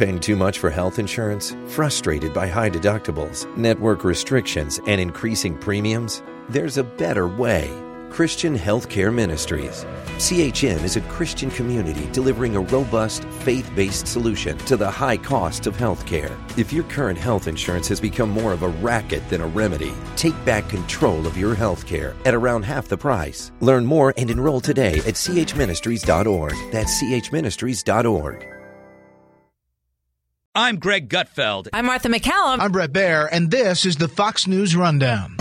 paying too much for health insurance? Frustrated by high deductibles, network restrictions, and increasing premiums? There's a better way. Christian Healthcare Ministries. CHM is a Christian community delivering a robust, faith based solution to the high cost of healthcare. If your current health insurance has become more of a racket than a remedy, take back control of your healthcare at around half the price. Learn more and enroll today at chministries.org. That's chministries.org. I'm Greg Gutfeld. I'm Martha McCallum. I'm Bret Baier, and this is the Fox News Rundown.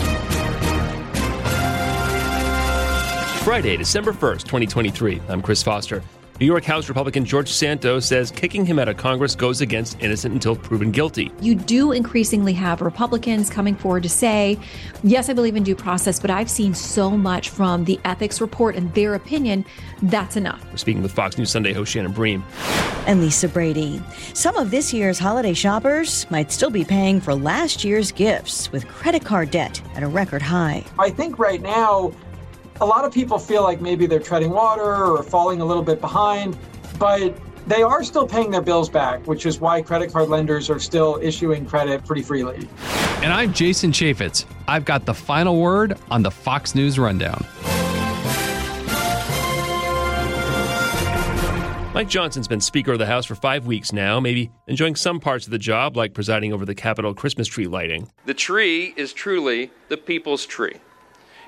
Friday, December 1st, 2023. I'm Chris Foster. New York House Republican George Santos says kicking him out of Congress goes against innocent until proven guilty. You do increasingly have Republicans coming forward to say, yes, I believe in due process, but I've seen so much from the ethics report and their opinion, that's enough. We're speaking with Fox News Sunday host Shannon Bream. And Lisa Brady. Some of this year's holiday shoppers might still be paying for last year's gifts with credit card debt at a record high. I think right now, a lot of people feel like maybe they're treading water or falling a little bit behind, but they are still paying their bills back, which is why credit card lenders are still issuing credit pretty freely. And I'm Jason Chaffetz. I've got the final word on the Fox News Rundown. Mike Johnson's been Speaker of the House for five weeks now, maybe enjoying some parts of the job, like presiding over the Capitol Christmas tree lighting. The tree is truly the people's tree.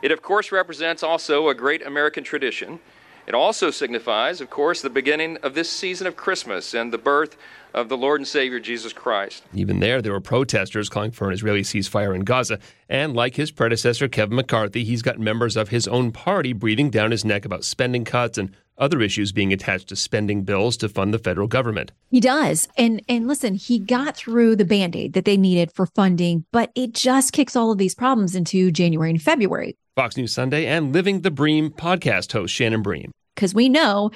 It, of course, represents also a great American tradition. It also signifies, of course, the beginning of this season of Christmas and the birth of the Lord and Savior Jesus Christ. Even there, there were protesters calling for an Israeli ceasefire in Gaza. And like his predecessor, Kevin McCarthy, he's got members of his own party breathing down his neck about spending cuts and other issues being attached to spending bills to fund the federal government. He does. And and listen, he got through the band-aid that they needed for funding, but it just kicks all of these problems into January and February. Fox News Sunday and Living the Bream podcast host Shannon Bream. Because we know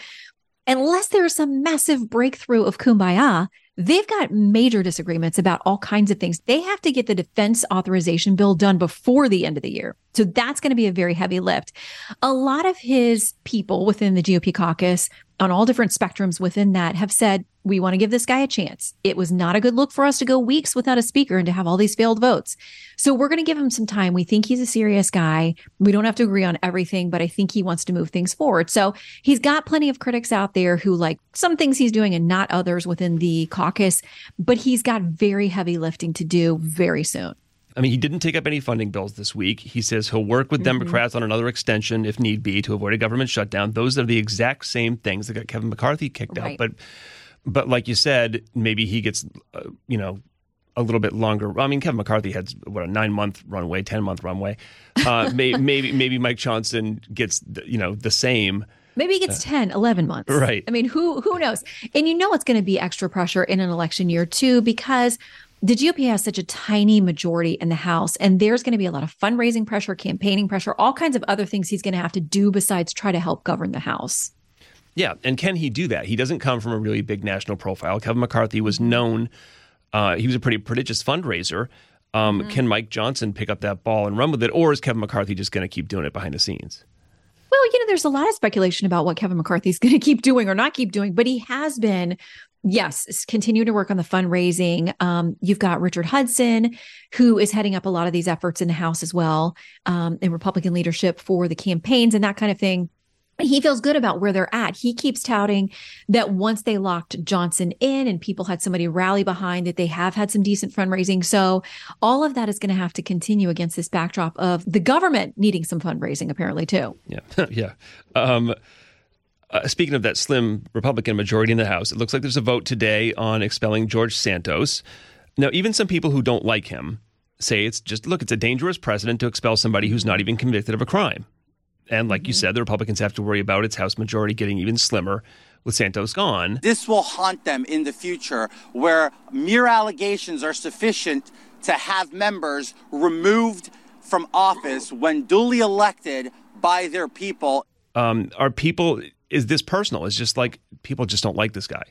unless there's some massive breakthrough of kumbaya, they've got major disagreements about all kinds of things. They have to get the defense authorization bill done before the end of the year. So that's going to be a very heavy lift. A lot of his people within the GOP caucus on all different spectrums within that have said, we want to give this guy a chance. It was not a good look for us to go weeks without a speaker and to have all these failed votes. So we're going to give him some time. We think he's a serious guy. We don't have to agree on everything, but I think he wants to move things forward. So he's got plenty of critics out there who like some things he's doing and not others within the caucus, but he's got very heavy lifting to do very soon. I mean, he didn't take up any funding bills this week. He says he'll work with mm-hmm. Democrats on another extension if need be to avoid a government shutdown. Those are the exact same things that got Kevin McCarthy kicked right. out. But, but like you said, maybe he gets, uh, you know, a little bit longer. I mean, Kevin McCarthy had what a nine month runway, ten month runway. Uh, may, maybe maybe Mike Johnson gets the, you know the same. Maybe he gets uh, 10, 11 months. Right. I mean, who who knows? And you know it's going to be extra pressure in an election year too because the GOP has such a tiny majority in the House, and there's going to be a lot of fundraising pressure, campaigning pressure, all kinds of other things he's going to have to do besides try to help govern the House. Yeah, and can he do that? He doesn't come from a really big national profile. Kevin McCarthy was known; uh, he was a pretty prodigious fundraiser. Um, mm-hmm. Can Mike Johnson pick up that ball and run with it, or is Kevin McCarthy just going to keep doing it behind the scenes? Well, you know, there's a lot of speculation about what Kevin McCarthy is going to keep doing or not keep doing, but he has been yes, continue to work on the fundraising. Um, you've got Richard Hudson, who is heading up a lot of these efforts in the House as well, um, in Republican leadership for the campaigns and that kind of thing. He feels good about where they're at. He keeps touting that once they locked Johnson in and people had somebody rally behind that they have had some decent fundraising. So all of that is going to have to continue against this backdrop of the government needing some fundraising, apparently, too. Yeah. yeah. Um, uh, speaking of that slim Republican majority in the House, it looks like there's a vote today on expelling George Santos. Now, even some people who don't like him say it's just look, it's a dangerous precedent to expel somebody who's not even convicted of a crime. And like mm-hmm. you said, the Republicans have to worry about its House majority getting even slimmer with Santos gone. This will haunt them in the future, where mere allegations are sufficient to have members removed from office when duly elected by their people. Um, are people is this personal? It's just like people just don't like this guy.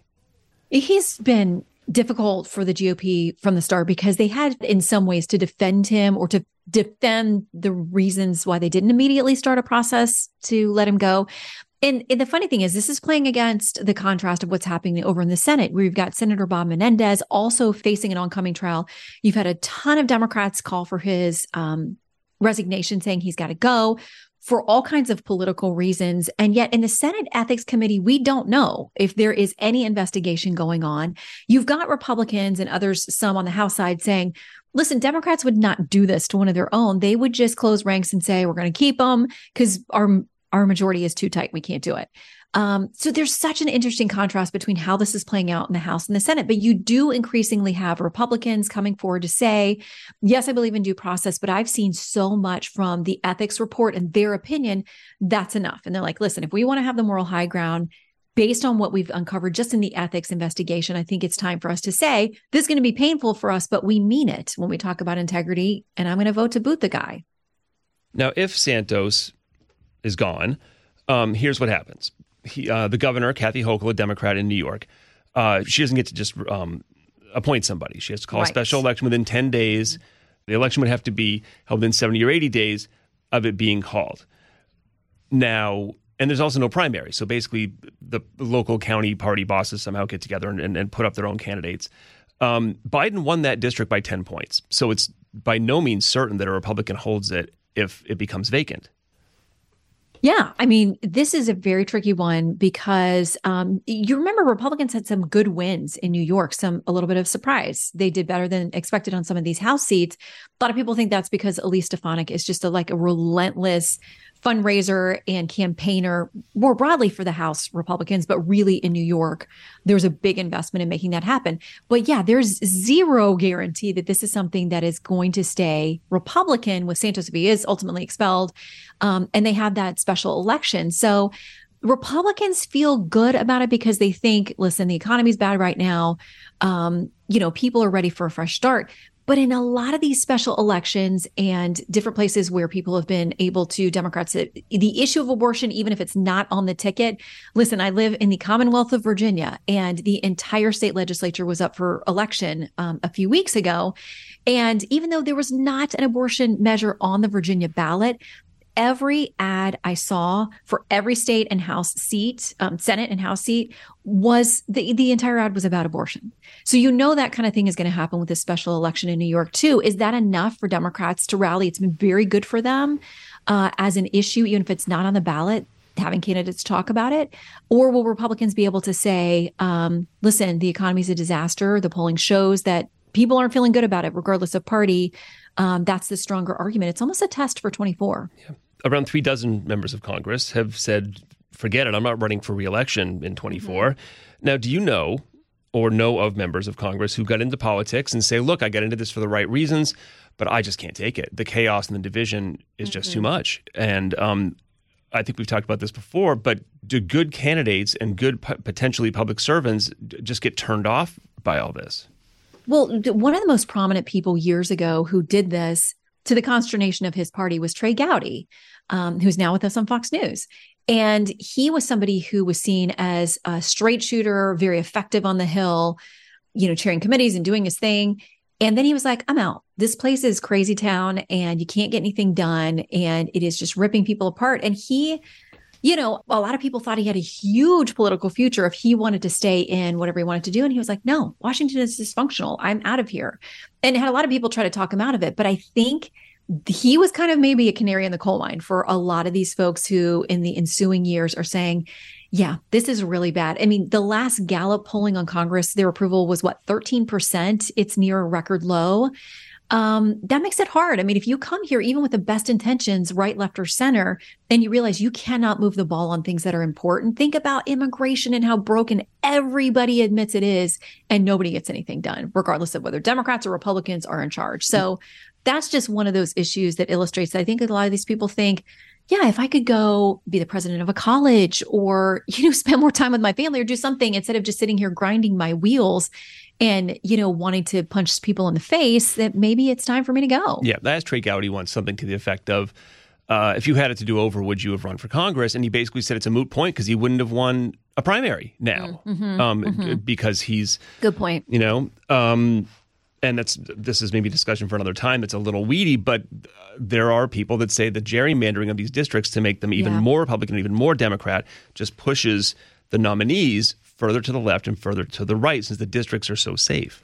He's been difficult for the GOP from the start because they had, in some ways, to defend him or to defend the reasons why they didn't immediately start a process to let him go. And, and, the funny thing is, this is playing against the contrast of what's happening over in the Senate, where you've got Senator Bob Menendez also facing an oncoming trial. You've had a ton of Democrats call for his um, resignation, saying he's got to go for all kinds of political reasons. And yet, in the Senate Ethics Committee, we don't know if there is any investigation going on. You've got Republicans and others, some on the House side, saying, listen, Democrats would not do this to one of their own. They would just close ranks and say, we're going to keep them because our our majority is too tight. We can't do it. Um, so there's such an interesting contrast between how this is playing out in the House and the Senate. But you do increasingly have Republicans coming forward to say, yes, I believe in due process, but I've seen so much from the ethics report and their opinion, that's enough. And they're like, listen, if we want to have the moral high ground, based on what we've uncovered just in the ethics investigation, I think it's time for us to say this is going to be painful for us, but we mean it when we talk about integrity. And I'm going to vote to boot the guy. Now, if Santos is gone, um, here's what happens. He, uh, the governor, Kathy Hochul, a Democrat in New York, uh, she doesn't get to just um, appoint somebody. She has to call right. a special election within 10 days. The election would have to be held within 70 or 80 days of it being called. Now, and there's also no primary. So basically, the local county party bosses somehow get together and, and, and put up their own candidates. Um, Biden won that district by 10 points. So it's by no means certain that a Republican holds it if it becomes vacant. Yeah, I mean, this is a very tricky one because um, you remember Republicans had some good wins in New York, some a little bit of surprise. They did better than expected on some of these House seats. A lot of people think that's because Elise Stefanik is just a, like a relentless fundraiser and campaigner more broadly for the House Republicans, but really in New York, there's a big investment in making that happen. But yeah, there's zero guarantee that this is something that is going to stay Republican with Santos if he is ultimately expelled. Um, and they have that special election. So Republicans feel good about it because they think, listen, the economy's bad right now. Um, you know, people are ready for a fresh start. But in a lot of these special elections and different places where people have been able to, Democrats, the issue of abortion, even if it's not on the ticket, listen, I live in the Commonwealth of Virginia and the entire state legislature was up for election um, a few weeks ago. And even though there was not an abortion measure on the Virginia ballot, every ad I saw for every state and House seat, um, Senate and House seat, was the the entire ad was about abortion. So you know that kind of thing is going to happen with this special election in New York too. Is that enough for Democrats to rally? It's been very good for them uh, as an issue, even if it's not on the ballot. Having candidates talk about it, or will Republicans be able to say, um, "Listen, the economy is a disaster. The polling shows that people aren't feeling good about it, regardless of party." Um, that's the stronger argument. It's almost a test for 24. Yeah around three dozen members of Congress have said, forget it, I'm not running for reelection in 24. Mm-hmm. Now, do you know or know of members of Congress who got into politics and say, look, I got into this for the right reasons, but I just can't take it. The chaos and the division is mm-hmm. just too mm-hmm. much. And um, I think we've talked about this before, but do good candidates and good potentially public servants just get turned off by all this? Well, one of the most prominent people years ago who did this to the consternation of his party was Trey Gowdy, um, who's now with us on Fox News. And he was somebody who was seen as a straight shooter, very effective on the Hill, you know, chairing committees and doing his thing. And then he was like, I'm out. This place is crazy town and you can't get anything done. And it is just ripping people apart. And he you know, a lot of people thought he had a huge political future if he wanted to stay in whatever he wanted to do. And he was like, no, Washington is dysfunctional. I'm out of here. And had a lot of people try to talk him out of it. But I think he was kind of maybe a canary in the coal mine for a lot of these folks who, in the ensuing years, are saying, yeah, this is really bad. I mean, the last Gallup polling on Congress, their approval was what, 13%? It's near a record low um, that makes it hard. I mean, if you come here, even with the best intentions, right, left, or center, and you realize you cannot move the ball on things that are important, think about immigration and how broken everybody admits it is, and nobody gets anything done, regardless of whether Democrats or Republicans are in charge. So that's just one of those issues that illustrates that I think a lot of these people think, yeah, if I could go be the president of a college or, you know, spend more time with my family or do something instead of just sitting here grinding my wheels, and you know wanting to punch people in the face that maybe it's time for me to go. Yeah asked trey gowdy wants something to the effect of uh, if you had it to do over would you have run for congress? And he basically said it's a moot point because he wouldn't have won a primary now mm-hmm, um, mm-hmm. because he's good point. you know um, and that's this is maybe discussion for another time. That's a little weedy, but uh, there are people that say the gerrymandering of these districts to make them even Yeah. more Republican, even more Democrat, just pushes the nominees further to the left and further to the right, since the districts are so safe.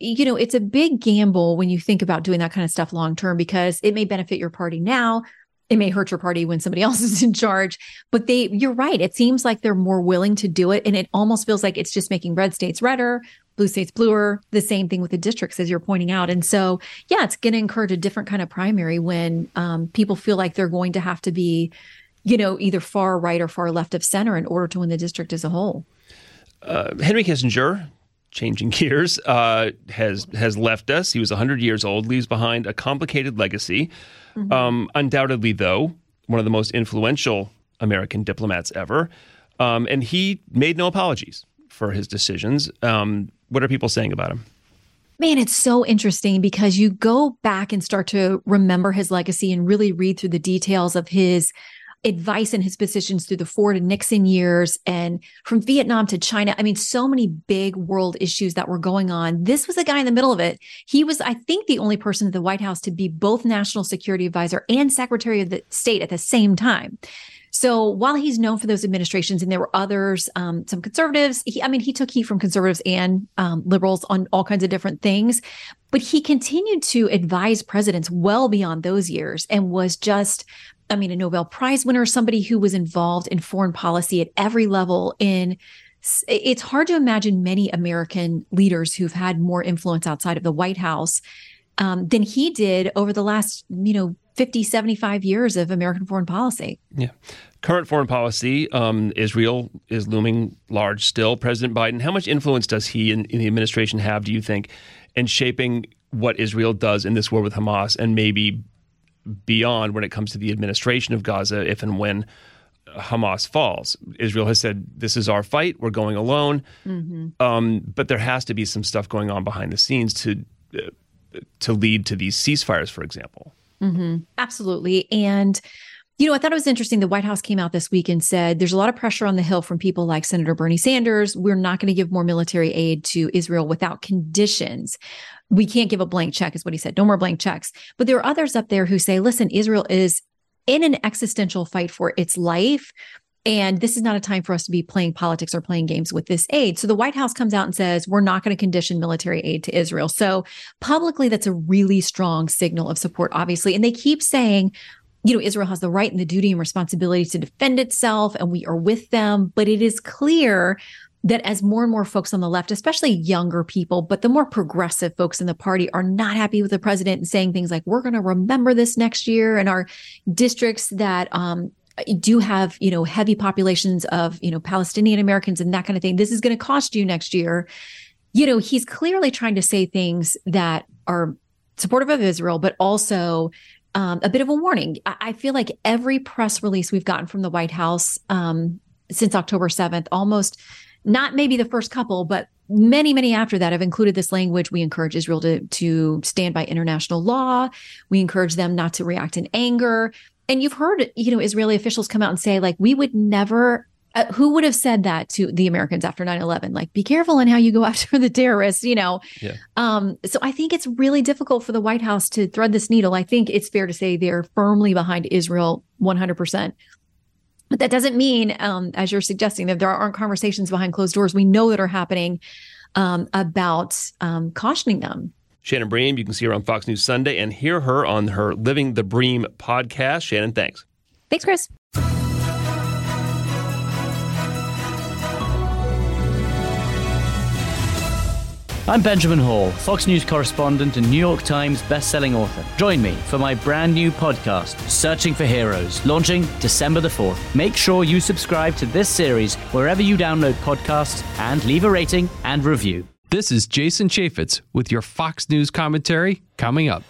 you know, it's a big gamble when you think about doing that kind of stuff long term because it may benefit your party now. It may hurt your party when somebody else is in charge. But they, you're right. It seems like they're more willing to do it. And it almost feels like it's just making red states redder, blue states bluer, the same thing with the districts, as you're pointing out. And so, yeah, it's going to encourage a different kind of primary when um, people feel like they're going to have to be, you know, either far right or far left of center in order to win the district as a whole. Uh, Henry Kissinger, changing gears, uh, has has left us. He was 100 years old, leaves behind a complicated legacy. Um, undoubtedly, though, one of the most influential American diplomats ever. Um, and he made no apologies for his decisions. Um, what are people saying about him? Man, it's so interesting because you go back and start to remember his legacy and really read through the details of his advice and his positions through the Ford and Nixon years and from Vietnam to China. I mean, so many big world issues that were going on. This was a guy in the middle of it. He was, I think, the only person at the White House to be both national security advisor and secretary of the state at the same time. So while he's known for those administrations, and there were others, um, some conservatives, he, I mean, he took heat from conservatives and um, liberals on all kinds of different things, but he continued to advise presidents well beyond those years and was just, I mean, a Nobel Prize winner, somebody who was involved in foreign policy at every level in it's hard to imagine many American leaders who've had more influence outside of the White House um, than he did over the last, you know, 50, 75 years of American foreign policy. Yeah. Current foreign policy, um, Israel is looming large still. President Biden, how much influence does he and the administration have, do you think, in shaping what Israel does in this war with Hamas and maybe beyond when it comes to the administration of Gaza, if and when Hamas falls? Israel has said, This is our fight. We're going alone. Um, but there has to be some stuff going on behind the scenes to, uh, to lead to these ceasefires, for example. Mm-hmm. Absolutely. And, you know, I thought it was interesting. The White House came out this week and said there's a lot of pressure on the Hill from people like Senator Bernie Sanders. We're not going to give more military aid to Israel without conditions. We can't give a blank check, is what he said. No more blank checks. But there are others up there who say, listen, Israel is in an existential fight for its life. And this is not a time for us to be playing politics or playing games with this aid. So the White House comes out and says, we're not going to condition military aid to Israel. So publicly, that's a really strong signal of support, obviously. And they keep saying, you know, Israel has the right and the duty and responsibility to defend itself, and we are with them. But it is clear that as more and more folks on the left, especially younger people, but the more progressive folks in the party are not happy with the president and saying things like, we're going to remember this next year. And our districts that, um, do have you know heavy populations of you know palestinian americans and that kind of thing. This is going to cost you next year. You know he's clearly trying to say things that are supportive of israel but also um, a bit of a warning. I, I feel like every press release we've gotten from the white house um, since october 7th almost not maybe the first couple but many many after that have included this language. We encourage israel to to stand by international law. We encourage them not to react in anger and you've heard you know israeli officials come out and say like we would never uh, who would have said that to the americans after 9-11 like be careful in how you go after the terrorists you know? Yeah. um so i think it's really difficult for the white house to thread this needle. I think it's fair to say they're firmly behind israel 100% but that doesn't mean um as you're suggesting that there aren't conversations behind closed doors. We know that are happening um about um cautioning them Shannon Bream, you can see her on Fox News Sunday and hear her on her Living the Bream podcast. Shannon, thanks. thanks chris I'm Benjamin Hall, Fox News correspondent and New York Times bestselling author. Join me for my brand new podcast, Searching for Heroes, launching December the 4th. Make sure you subscribe to this series wherever you download podcasts and leave a rating and review. This is Jason Chaffetz with your Fox News commentary coming up.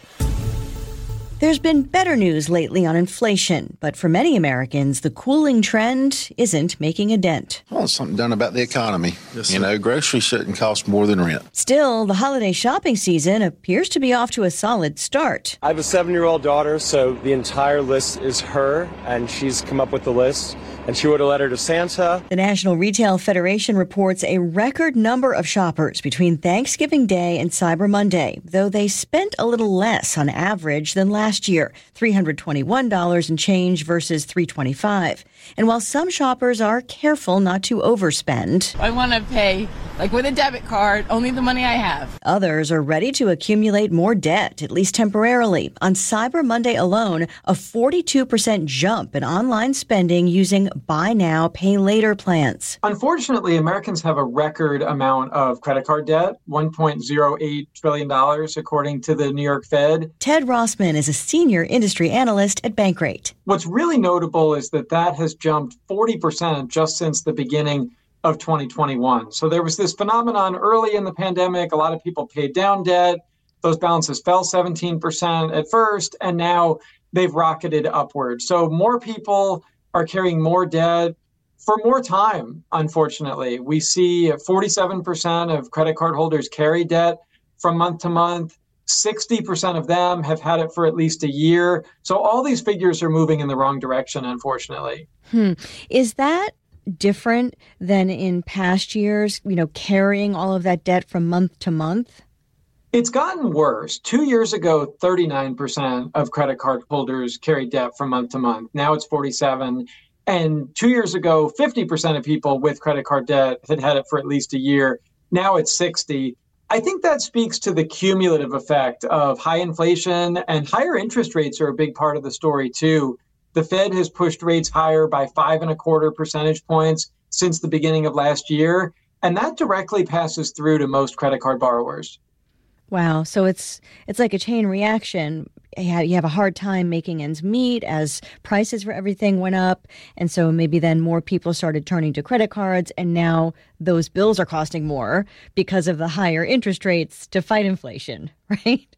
There's been better news lately on inflation, but for many Americans, the cooling trend isn't making a dent. I want something done about the economy. you know, groceries shouldn't cost more than rent. Still, the holiday shopping season appears to be off to a solid start. I have a seven year old daughter, so the entire list is her, and she's come up with the list. And she wrote a letter to Santa. The National Retail Federation reports a record number of shoppers between Thanksgiving Day and Cyber Monday, though they spent a little less on average than last year, $321 and change versus 325. And while some shoppers are careful not to overspend, I want to pay like with a debit card, only the money I have. Others are ready to accumulate more debt, at least temporarily. On Cyber Monday alone, a 42% jump in online spending using buy now, pay later plans. Unfortunately, Americans have a record amount of credit card debt, $1.08 trillion, according to the New York Fed. Ted Rossman is a senior industry analyst at Bankrate. What's really notable is that that has jumped 40% just since the beginning of 2021. So there was this phenomenon early in the pandemic. A lot of people paid down debt. Those balances fell 17% at first, and now they've rocketed upward. So more people are carrying more debt for more time, unfortunately. We see 47% of credit card holders carry debt from month to month. 60% of them have had it for at least a year. So all these figures are moving in the wrong direction, unfortunately. Hmm. Is that different than in past years, you know, carrying all of that debt from month to month? It's gotten worse. Two years ago, 39% of credit card holders carried debt from month to month. Now it's 47. And two years ago, 50% of people with credit card debt had had it for at least a year. Now it's 60. I think that speaks to the cumulative effect of high inflation and higher interest rates are a big part of the story too. The Fed has pushed rates higher by five and a quarter percentage points since the beginning of last year. And that directly passes through to most credit card borrowers. Wow. So it's it's like a chain reaction. You have a hard time making ends meet as prices for everything went up. And so maybe then more people started turning to credit cards. And now those bills are costing more because of the higher interest rates to fight inflation, right?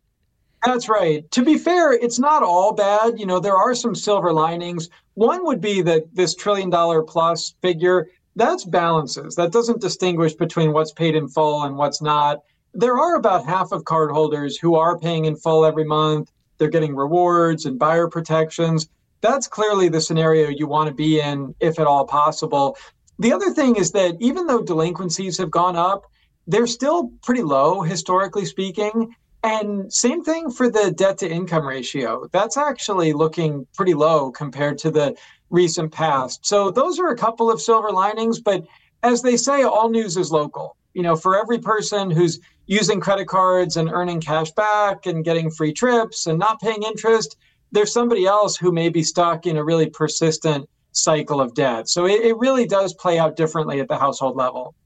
That's right. To be fair, it's not all bad. You know, there are some silver linings. One would be that this trillion dollar plus figure, that's balances. That doesn't distinguish between what's paid in full and what's not there are about half of cardholders who are paying in full every month. They're getting rewards and buyer protections. That's clearly the scenario you want to be in, if at all possible. The other thing is that even though delinquencies have gone up, they're still pretty low, historically speaking. And same thing for the debt to income ratio. That's actually looking pretty low compared to the recent past. So those are a couple of silver linings. But as they say, all news is local. You know, for every person who's using credit cards and earning cash back and getting free trips and not paying interest, there's somebody else who may be stuck in a really persistent cycle of debt. So it, it really does play out differently at the household level.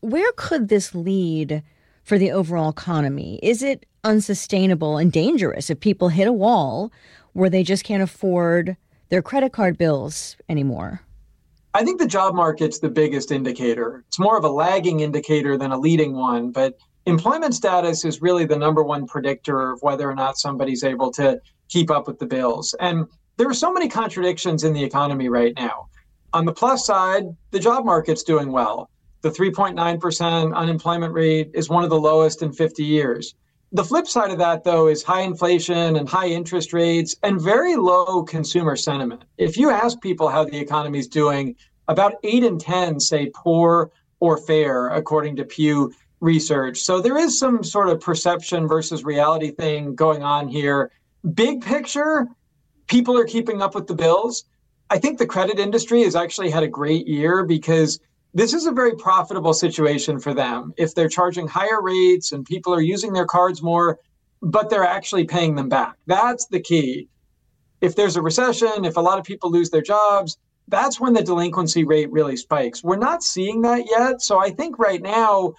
Where could this lead for the overall economy? Is it unsustainable and dangerous if people hit a wall where they just can't afford their credit card bills anymore? I think the job market's the biggest indicator. It's more of a lagging indicator than a leading one, but employment status is really the number one predictor of whether or not somebody's able to keep up with the bills. And there are so many contradictions in the economy right now. On the plus side, the job market's doing well. The 3.9% unemployment rate is one of the lowest in 50 years. The flip side of that, though, is high inflation and high interest rates and very low consumer sentiment. If you ask people how the economy is doing, about eight in 10 say poor or fair, according to Pew research. So there is some sort of perception versus reality thing going on here. Big picture, people are keeping up with the bills. I think the credit industry has actually had a great year because this is a very profitable situation for them. If they're charging higher rates and people are using their cards more, but they're actually paying them back. That's the key. If there's a recession, if a lot of people lose their jobs, that's when the delinquency rate really spikes. We're not seeing that yet. So I think right now,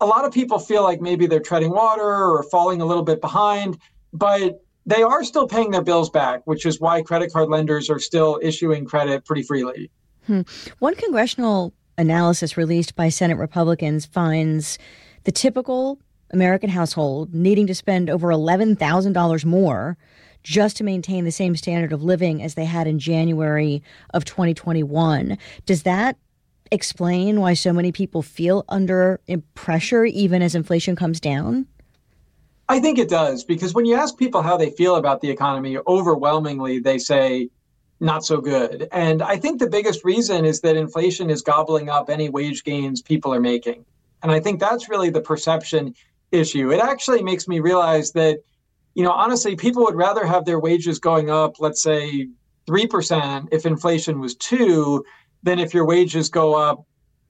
a lot of people feel like maybe they're treading water or falling a little bit behind, but they are still paying their bills back, which is why credit card lenders are still issuing credit pretty freely. Hmm. One congressional analysis released by Senate Republicans finds the typical American household needing to spend over $11,000 more just to maintain the same standard of living as they had in January of 2021. Does that explain why so many people feel under pressure even as inflation comes down? I think it does because when you ask people how they feel about the economy, overwhelmingly they say not so good. And I think the biggest reason is that inflation is gobbling up any wage gains people are making. And I think that's really the perception issue. It actually makes me realize that, you know, honestly, people would rather have their wages going up, let's say 3% if inflation was 2 than if your wages go up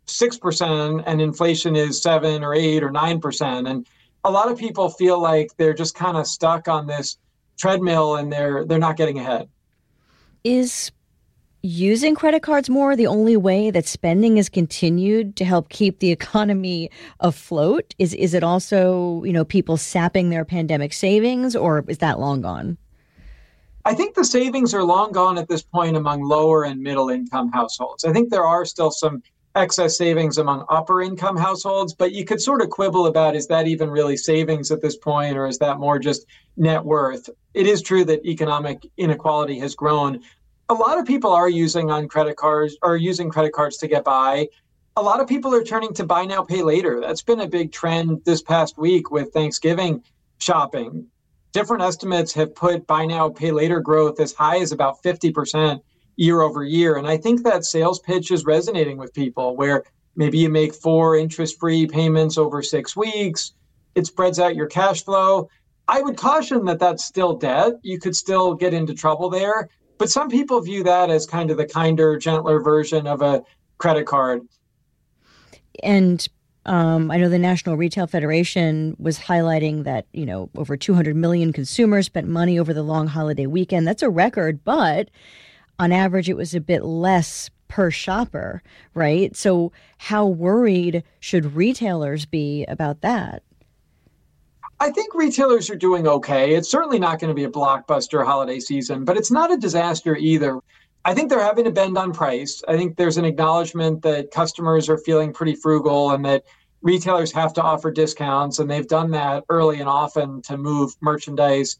6% and inflation is 7 or 8 or 9%. And a lot of people feel like they're just kind of stuck on this treadmill and they're they're not getting ahead. Is using credit cards more the only way that spending is continued to help keep the economy afloat? Is is it also, you know, people sapping their pandemic savings or is that long gone? I think the savings are long gone at this point among lower and middle income households. I think there are still some excess savings among upper income households, but you could sort of quibble about is that even really savings at this point, or is that more just net worth? It is true that economic inequality has grown. A lot of people are using on credit cards or using credit cards to get by. A lot of people are turning to buy now, pay later. That's been a big trend this past week with Thanksgiving shopping. Different estimates have put buy now, pay later growth as high as about 50% year over year. And I think that sales pitch is resonating with people where maybe you make four interest free payments over six weeks, it spreads out your cash flow. I would caution that that's still debt. You could still get into trouble there. But some people view that as kind of the kinder, gentler version of a credit card. And um, I know the National Retail Federation was highlighting that, you know, over 200 million consumers spent money over the long holiday weekend. That's a record, but on average, it was a bit less per shopper, right? So, how worried should retailers be about that? I think retailers are doing okay. It's certainly not going to be a blockbuster holiday season, but it's not a disaster either. I think they're having to bend on price. I think there's an acknowledgement that customers are feeling pretty frugal and that retailers have to offer discounts, and they've done that early and often to move merchandise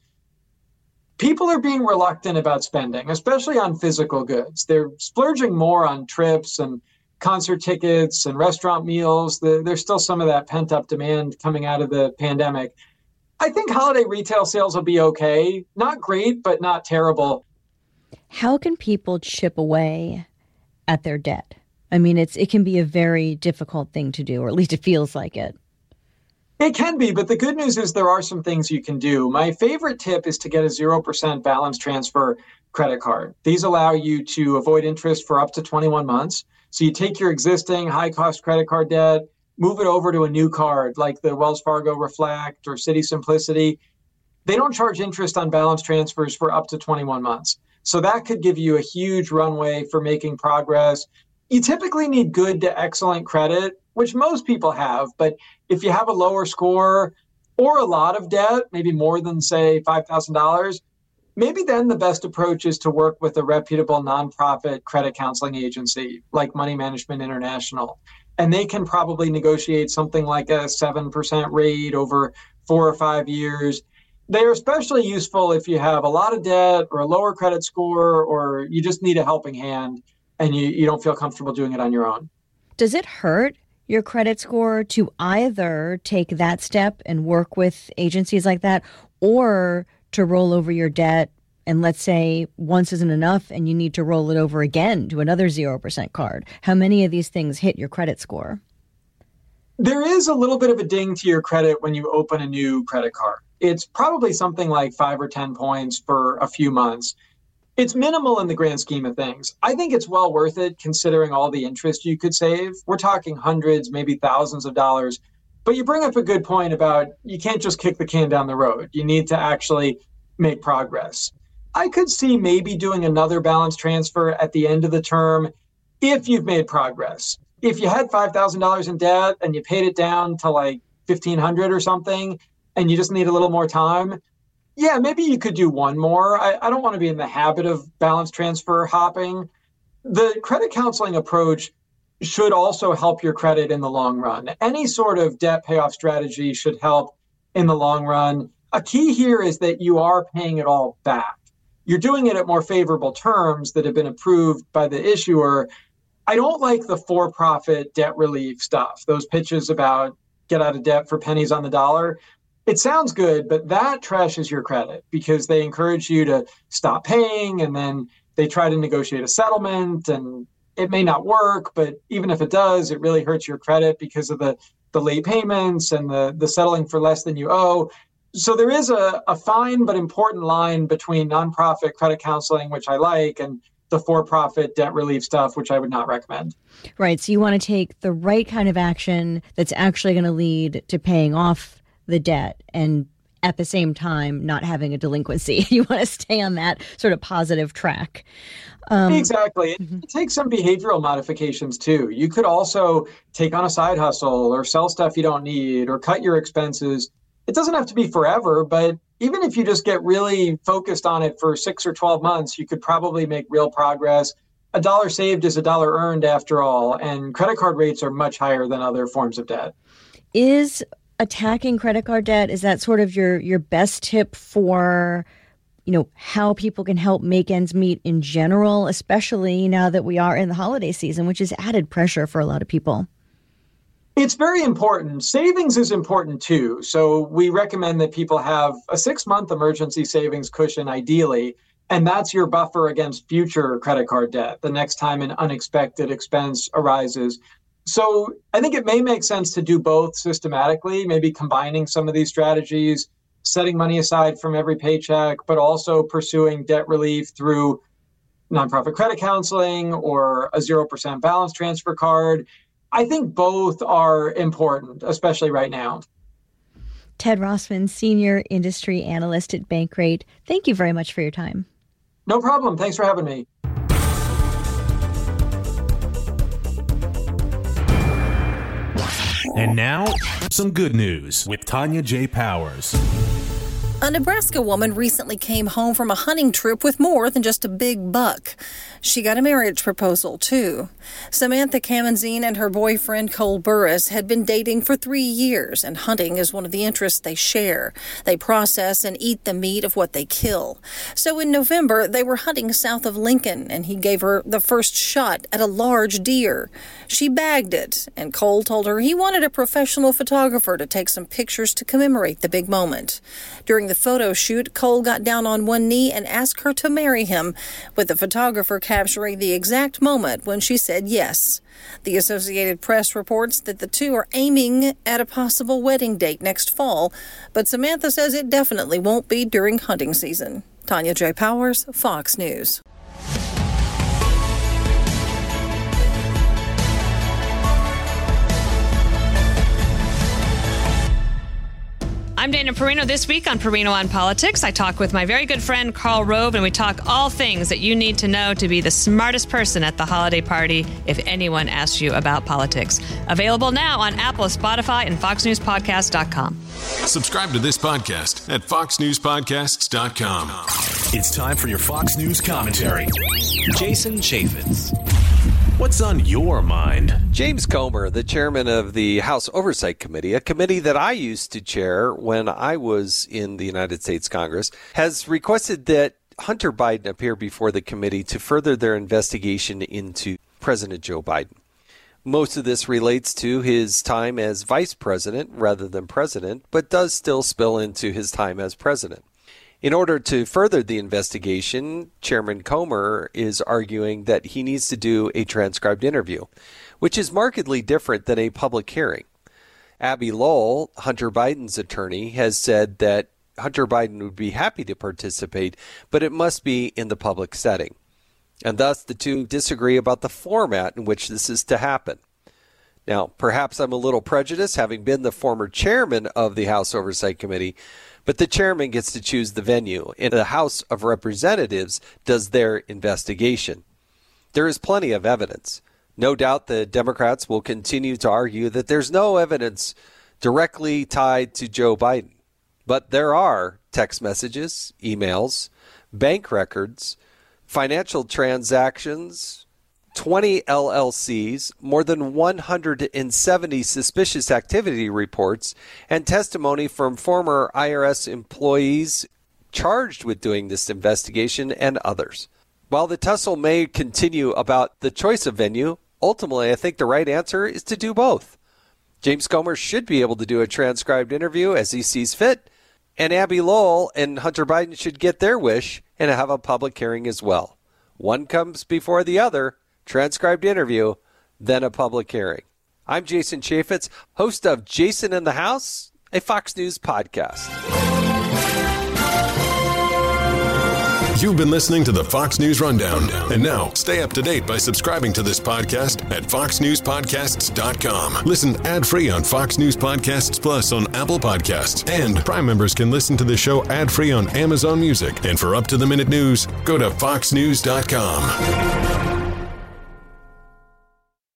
people are being reluctant about spending, especially on physical goods. They're splurging more on trips and concert tickets and restaurant meals. there's still some of that pent up demand coming out of the pandemic. I think holiday retail sales will be okay. Not great, but not terrible. How can people chip away at their debt? I mean, it's it can be a very difficult thing to do, or at least it feels like it. It can be, but the good news is there are some things you can do. My favorite tip is to get a 0% balance transfer credit card. These allow you to avoid interest for up to 21 months. So you take your existing high cost credit card debt, move it over to a new card like the Wells Fargo Reflect or Citi Simplicity. They don't charge interest on balance transfers for up to 21 months. So that could give you a huge runway for making progress. You typically need good to excellent credit which most people have. But if you have a lower score or a lot of debt, maybe more than, say, $5,000, maybe then the best approach is to work with a reputable nonprofit credit counseling agency like Money Management International. And they can probably negotiate something like a 7% rate over four or five years. They're especially useful if you have a lot of debt or a lower credit score or you just need a helping hand and you, you don't feel comfortable doing it on your own. Does it hurt your credit score to either take that step and work with agencies like that or to roll over your debt and let's say once isn't enough and you need to roll it over again to another 0% card? How many of these things hit your credit score? There is a little bit of a ding to your credit when you open a new credit card it's probably something like 5 or 10 points for a few months it's minimal in the grand scheme of things. I think it's well worth it considering all the interest you could save. We're talking hundreds, maybe thousands of dollars. But you bring up a good point about you can't just kick the can down the road. You need to actually make progress. I could see maybe doing another balance transfer at the end of the term if you've made progress. If you had $5,000 in debt and you paid it down to like 1500 or something and you just need a little more time, yeah, maybe you could do one more. I, I don't want to be in the habit of balance transfer hopping. The credit counseling approach should also help your credit in the long run. Any sort of debt payoff strategy should help in the long run. A key here is that you are paying it all back. You're doing it at more favorable terms that have been approved by the issuer. I don't like the for profit debt relief stuff, those pitches about get out of debt for pennies on the dollar it sounds good, but that trashes your credit because they encourage you to stop paying and then they try to negotiate a settlement and it may not work, but even if it does, it really hurts your credit because of the, the late payments and the, the settling for less than you owe. So there is a, a fine but important line between nonprofit credit counseling, which I like, and the for profit debt relief stuff, which I would not recommend. Right. So you want to take the right kind of action that's actually going to lead to paying off the debt and at the same time not having a delinquency. You want to stay on that sort of positive track. Um, exactly. It, mm-hmm. takes some behavioral modifications too. You could also take on a side hustle or sell stuff you don't need or cut your expenses. It doesn't have to be forever, but even if you just get really focused on it for six or 12 months, you could probably make real progress. A dollar saved is a dollar earned after all, and credit card rates are much higher than other forms of debt. Is attacking credit card debt? Is that sort of your your best tip for you know how people can help make ends meet in general especially now that we are in the holiday season which is added pressure for a lot of people? It's very important. Savings is important too. So we recommend that people have a 6 month emergency savings cushion ideally and that's your buffer against future credit card debt. The next time an unexpected expense arises so I think it may make sense to do both systematically, maybe combining some of these strategies, setting money aside from every paycheck, but also pursuing debt relief through nonprofit credit counseling or a 0% balance transfer card. I think both are important, especially right now. Ted Rossman, Senior Industry Analyst at Bankrate, thank you very much for your time. No problem. Thanks for having me. And now, some good news with Tonya J. Powers. A Nebraska woman recently came home from a hunting trip with more than just a big buck. She got a marriage proposal, too. Samantha Kamenzine and her boyfriend Cole Burris had been dating for three years, and hunting is one of the interests they share. They process and eat the meat of what they kill. So in November, they were hunting south of Lincoln, and he gave her the first shot at a large deer. She bagged it, and Cole told her he wanted a professional photographer to take some pictures to commemorate the big moment. During the photo shoot, Cole got down on one knee and asked her to marry him, with the photographer capturing the exact moment when she said yes. The Associated Press reports that the two are aiming at a possible wedding date next fall, but Samantha says it definitely won't be during hunting season. Tonya J. Powers, Fox News. I'm Dana Perino. This week on Perino on Politics, I talk with my very good friend Karl Rove, and we talk all things that you need to know to be the smartest person at the holiday party if anyone asks you about politics. Available now on Apple, Spotify, and FoxNewsPodcast.com. Subscribe to this podcast at FoxNewsPodcasts.com. It's time for your Fox News commentary. Jason Chaffetz. What's on your mind? James Comer, the chairman of the House Oversight Committee, a committee that I used to chair when I was in the United States Congress, has requested that Hunter Biden appear before the committee to further their investigation into President Joe Biden. Most of this relates to his time as vice president rather than president, but does still spill into his time as president. In order to further the investigation, Chairman Comer is arguing that he needs to do a transcribed interview, which is markedly different than a public hearing. Abbe Lowell, Hunter Biden's attorney, has said that Hunter Biden would be happy to participate, but it must be in the public setting. And thus, the two disagree about the format in which this is to happen. Now, perhaps I'm a little prejudiced, having been the former chairman of the House Oversight Committee, but the chairman gets to choose the venue, and the House of Representatives does their investigation. There is plenty of evidence. No doubt the Democrats will continue to argue that there's no evidence directly tied to Joe Biden. But there are text messages, emails, bank records, financial transactions, 20 LLCs, more than 170 suspicious activity reports, and testimony from former IRS employees charged with doing this investigation and others. While the tussle may continue about the choice of venue, ultimately I think the right answer is to do both. James Comer should be able to do a transcribed interview as he sees fit, and Abbe Lowell and Hunter Biden should get their wish and have a public hearing as well. One comes before the other, transcribed interview, then a public hearing. I'm Jason Chaffetz, host of Jason in the House, a Fox News podcast. You've been listening to the Fox News Rundown. And now, stay up to date by subscribing to this podcast at foxnewspodcasts.com. Listen ad free on Fox News Podcasts Plus on Apple Podcasts. And Prime members can listen to the show ad free on Amazon Music. And for up to the minute news, go to foxnews.com.